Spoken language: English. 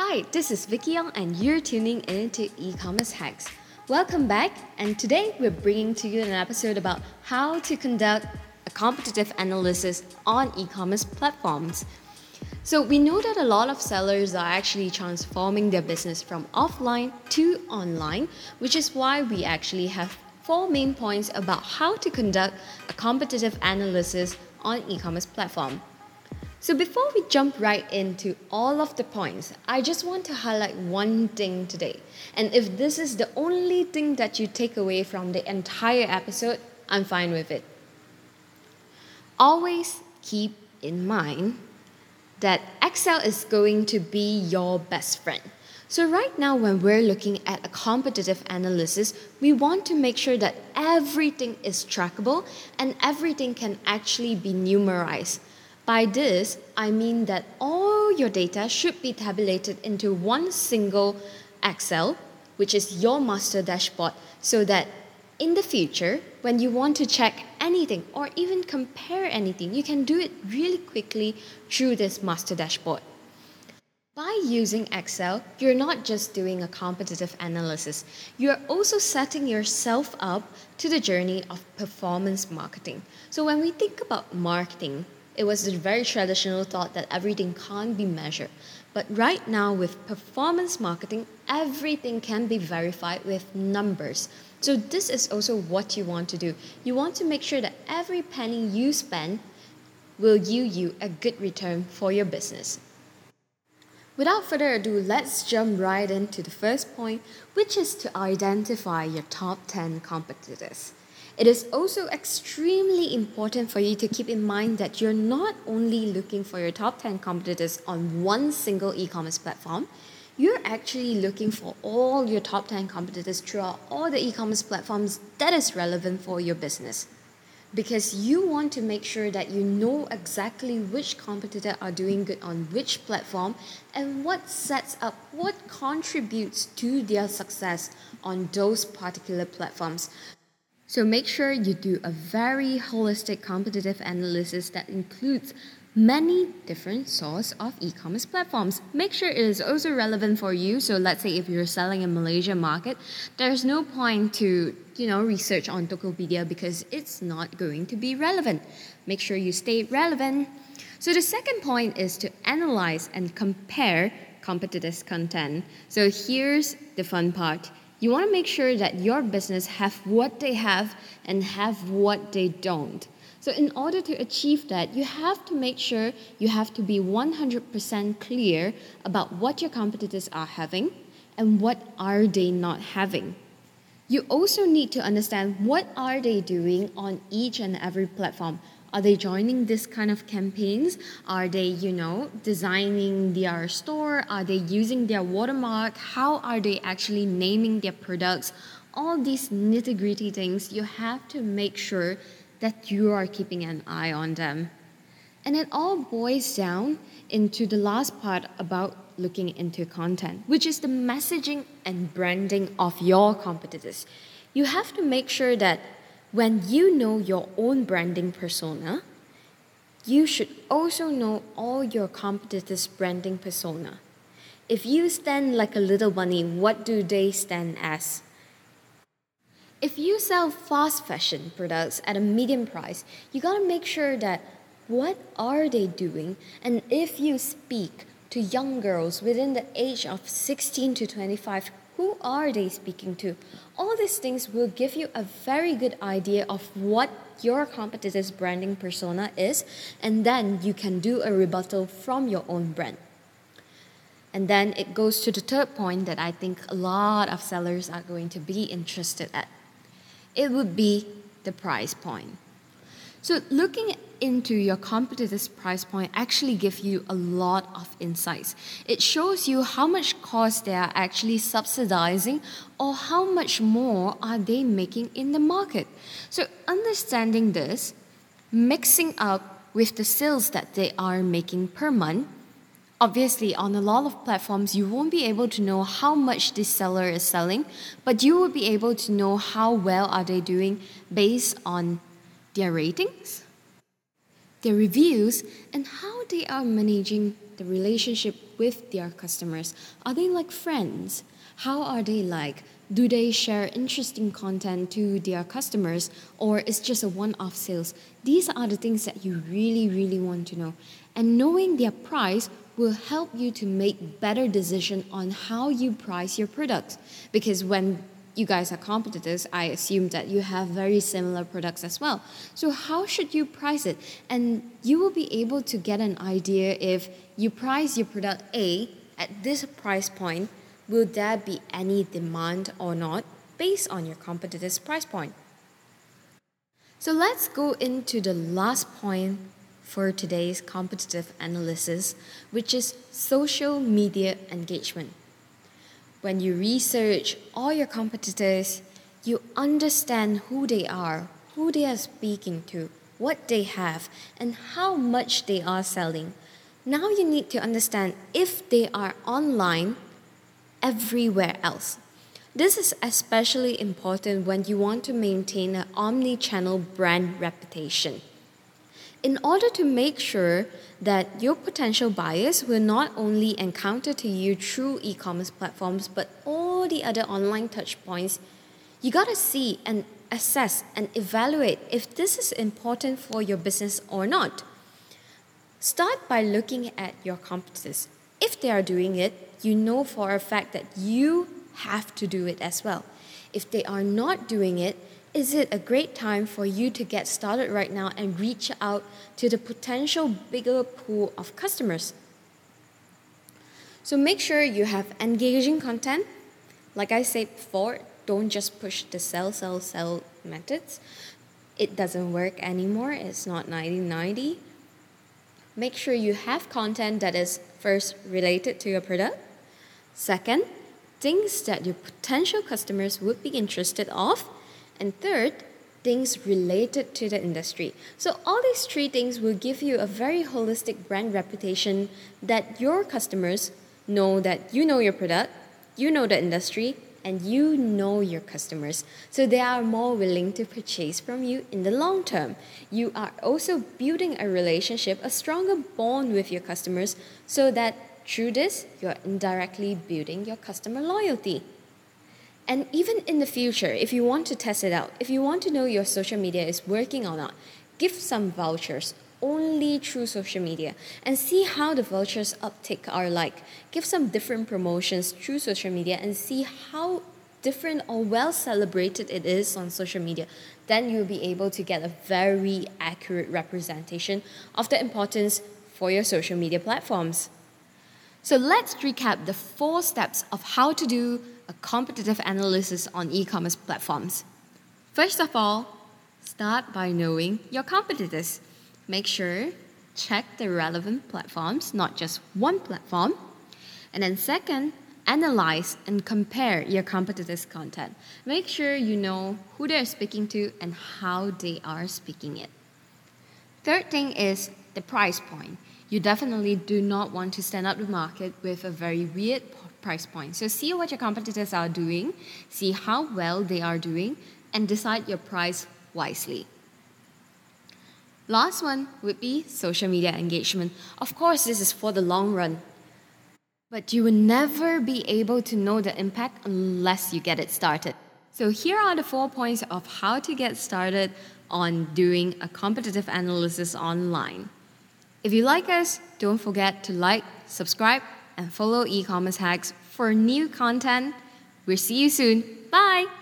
Hi, this is Vicky Yong, and you're tuning into e-commerce hacks. Welcome back, and today we're bringing to you an episode about how to conduct a competitive analysis on e-commerce platforms. So we know that a lot of sellers are actually transforming their business from offline to online, which is why we actually have four main points about how to conduct a competitive analysis on e-commerce platform. So before we jump right into all of the points, I just want to highlight one thing today. And if this is the only thing that you take away from the entire episode, I'm fine with it. Always keep in mind that Excel is going to be your best friend. So, right now, when we're looking at a competitive analysis, we want to make sure that everything is trackable and everything can actually be numerized. By this, I mean that all your data should be tabulated into one single Excel, which is your master dashboard, so that in the future, when you want to check anything or even compare anything, you can do it really quickly through this master dashboard. By using Excel, you're not just doing a competitive analysis, you're also setting yourself up to the journey of performance marketing. So, when we think about marketing, it was a very traditional thought that everything can't be measured. But right now, with performance marketing, everything can be verified with numbers. So, this is also what you want to do. You want to make sure that every penny you spend will yield you a good return for your business. Without further ado, let's jump right into the first point, which is to identify your top 10 competitors. It is also extremely important for you to keep in mind that you're not only looking for your top 10 competitors on one single e commerce platform, you're actually looking for all your top 10 competitors throughout all the e commerce platforms that is relevant for your business. Because you want to make sure that you know exactly which competitor are doing good on which platform and what sets up, what contributes to their success on those particular platforms so make sure you do a very holistic competitive analysis that includes many different source of e-commerce platforms. Make sure it is also relevant for you. So let's say if you're selling in Malaysia market, there's no point to, you know, research on Tokopedia because it's not going to be relevant. Make sure you stay relevant. So the second point is to analyze and compare competitors' content. So here's the fun part. You want to make sure that your business have what they have and have what they don't. So in order to achieve that, you have to make sure you have to be 100% clear about what your competitors are having and what are they not having. You also need to understand what are they doing on each and every platform are they joining this kind of campaigns? Are they, you know, designing their store? Are they using their watermark? How are they actually naming their products? All these nitty gritty things, you have to make sure that you are keeping an eye on them. And it all boils down into the last part about looking into content, which is the messaging and branding of your competitors. You have to make sure that when you know your own branding persona, you should also know all your competitors' branding persona. If you stand like a little bunny, what do they stand as? If you sell fast fashion products at a medium price, you gotta make sure that what are they doing? And if you speak to young girls within the age of 16 to 25, who are they speaking to? All these things will give you a very good idea of what your competitor's branding persona is, and then you can do a rebuttal from your own brand. And then it goes to the third point that I think a lot of sellers are going to be interested at. It would be the price point. So looking into your competitor's price point actually give you a lot of insights. It shows you how much cost they are actually subsidizing or how much more are they making in the market. So understanding this, mixing up with the sales that they are making per month, obviously on a lot of platforms you won't be able to know how much this seller is selling, but you will be able to know how well are they doing based on their ratings their reviews, and how they are managing the relationship with their customers. Are they like friends? How are they like? Do they share interesting content to their customers or is just a one off sales? These are the things that you really, really want to know. And knowing their price will help you to make better decision on how you price your products. Because when you guys are competitors, I assume that you have very similar products as well. So, how should you price it? And you will be able to get an idea if you price your product A at this price point, will there be any demand or not based on your competitor's price point? So, let's go into the last point for today's competitive analysis, which is social media engagement. When you research all your competitors, you understand who they are, who they are speaking to, what they have, and how much they are selling. Now you need to understand if they are online everywhere else. This is especially important when you want to maintain an omni channel brand reputation. In order to make sure that your potential buyers will not only encounter to you through e-commerce platforms but all the other online touchpoints you got to see and assess and evaluate if this is important for your business or not. Start by looking at your competitors. If they are doing it you know for a fact that you have to do it as well. If they are not doing it is it a great time for you to get started right now and reach out to the potential bigger pool of customers? So make sure you have engaging content. Like I said before, don't just push the sell, sell, sell methods. It doesn't work anymore. It's not 1990. Make sure you have content that is first related to your product. Second, things that your potential customers would be interested of and third, things related to the industry. So, all these three things will give you a very holistic brand reputation that your customers know that you know your product, you know the industry, and you know your customers. So, they are more willing to purchase from you in the long term. You are also building a relationship, a stronger bond with your customers, so that through this, you're indirectly building your customer loyalty. And even in the future, if you want to test it out, if you want to know your social media is working or not, give some vouchers only through social media and see how the vouchers uptake are like. Give some different promotions through social media and see how different or well celebrated it is on social media. Then you'll be able to get a very accurate representation of the importance for your social media platforms. So let's recap the four steps of how to do a competitive analysis on e commerce platforms. First of all, start by knowing your competitors. Make sure, check the relevant platforms, not just one platform. And then, second, analyze and compare your competitors' content. Make sure you know who they're speaking to and how they are speaking it. Third thing is the price point. You definitely do not want to stand up the market with a very weird price point. So see what your competitors are doing, see how well they are doing, and decide your price wisely. Last one would be social media engagement. Of course, this is for the long run. But you will never be able to know the impact unless you get it started. So, here are the four points of how to get started on doing a competitive analysis online. If you like us, don't forget to like, subscribe, and follow e commerce hacks for new content. We'll see you soon. Bye!